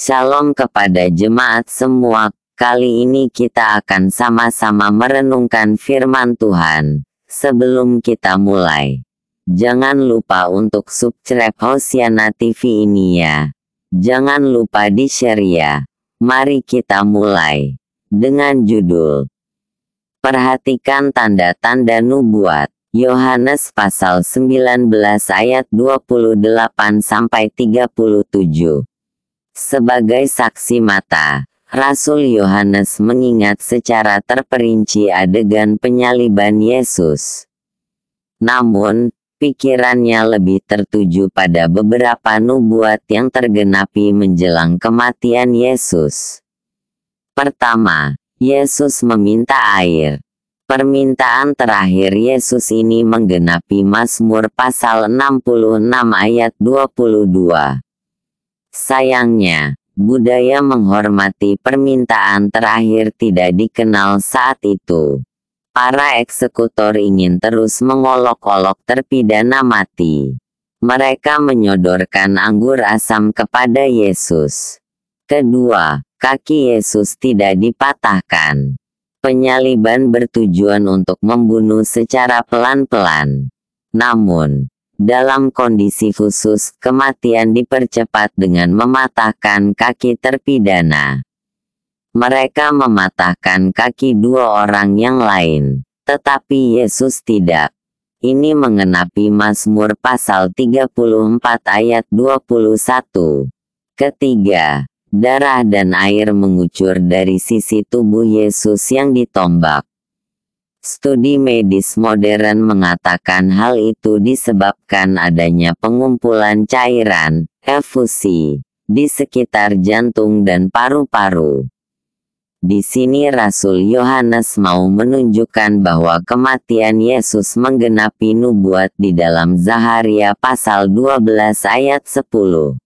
Shalom kepada jemaat semua. Kali ini kita akan sama-sama merenungkan firman Tuhan. Sebelum kita mulai, jangan lupa untuk subscribe Hosiana TV ini ya. Jangan lupa di-share ya. Mari kita mulai dengan judul Perhatikan tanda-tanda nubuat. Yohanes pasal 19 ayat 28 sampai 37. Sebagai saksi mata, Rasul Yohanes mengingat secara terperinci adegan penyaliban Yesus. Namun, pikirannya lebih tertuju pada beberapa nubuat yang tergenapi menjelang kematian Yesus. Pertama, Yesus meminta air. Permintaan terakhir Yesus ini menggenapi Mazmur pasal 66 ayat 22. Sayangnya, budaya menghormati permintaan terakhir tidak dikenal saat itu. Para eksekutor ingin terus mengolok-olok terpidana mati. Mereka menyodorkan anggur asam kepada Yesus. Kedua, kaki Yesus tidak dipatahkan. Penyaliban bertujuan untuk membunuh secara pelan-pelan. Namun, dalam kondisi khusus, kematian dipercepat dengan mematahkan kaki terpidana. Mereka mematahkan kaki dua orang yang lain, tetapi Yesus tidak. Ini mengenapi Mazmur pasal 34 ayat 21. Ketiga, darah dan air mengucur dari sisi tubuh Yesus yang ditombak. Studi medis modern mengatakan hal itu disebabkan adanya pengumpulan cairan, efusi, di sekitar jantung dan paru-paru. Di sini Rasul Yohanes mau menunjukkan bahwa kematian Yesus menggenapi nubuat di dalam Zaharia pasal 12 ayat 10.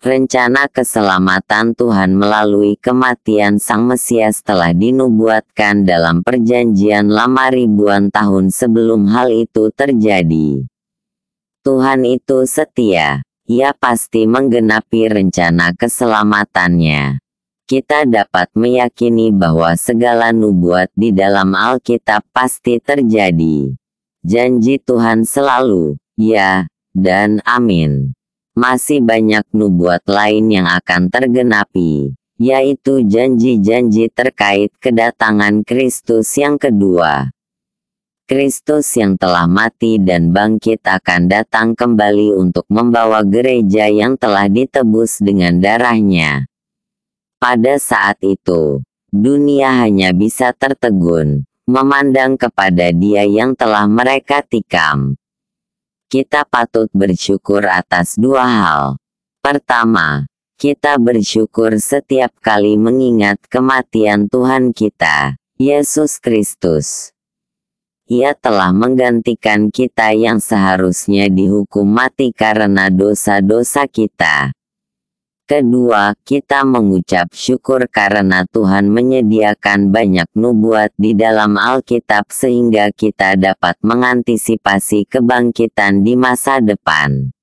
Rencana keselamatan Tuhan melalui kematian Sang Mesias telah dinubuatkan dalam perjanjian lama ribuan tahun sebelum hal itu terjadi. Tuhan itu setia, ia pasti menggenapi rencana keselamatannya. Kita dapat meyakini bahwa segala nubuat di dalam Alkitab pasti terjadi. Janji Tuhan selalu, ya, dan amin masih banyak nubuat lain yang akan tergenapi, yaitu janji-janji terkait kedatangan Kristus yang kedua. Kristus yang telah mati dan bangkit akan datang kembali untuk membawa gereja yang telah ditebus dengan darahnya. Pada saat itu, dunia hanya bisa tertegun, memandang kepada dia yang telah mereka tikam kita patut bersyukur atas dua hal. Pertama, kita bersyukur setiap kali mengingat kematian Tuhan kita, Yesus Kristus. Ia telah menggantikan kita yang seharusnya dihukum mati karena dosa-dosa kita. Kedua, kita mengucap syukur karena Tuhan menyediakan banyak nubuat di dalam Alkitab sehingga kita dapat mengantisipasi kebangkitan di masa depan.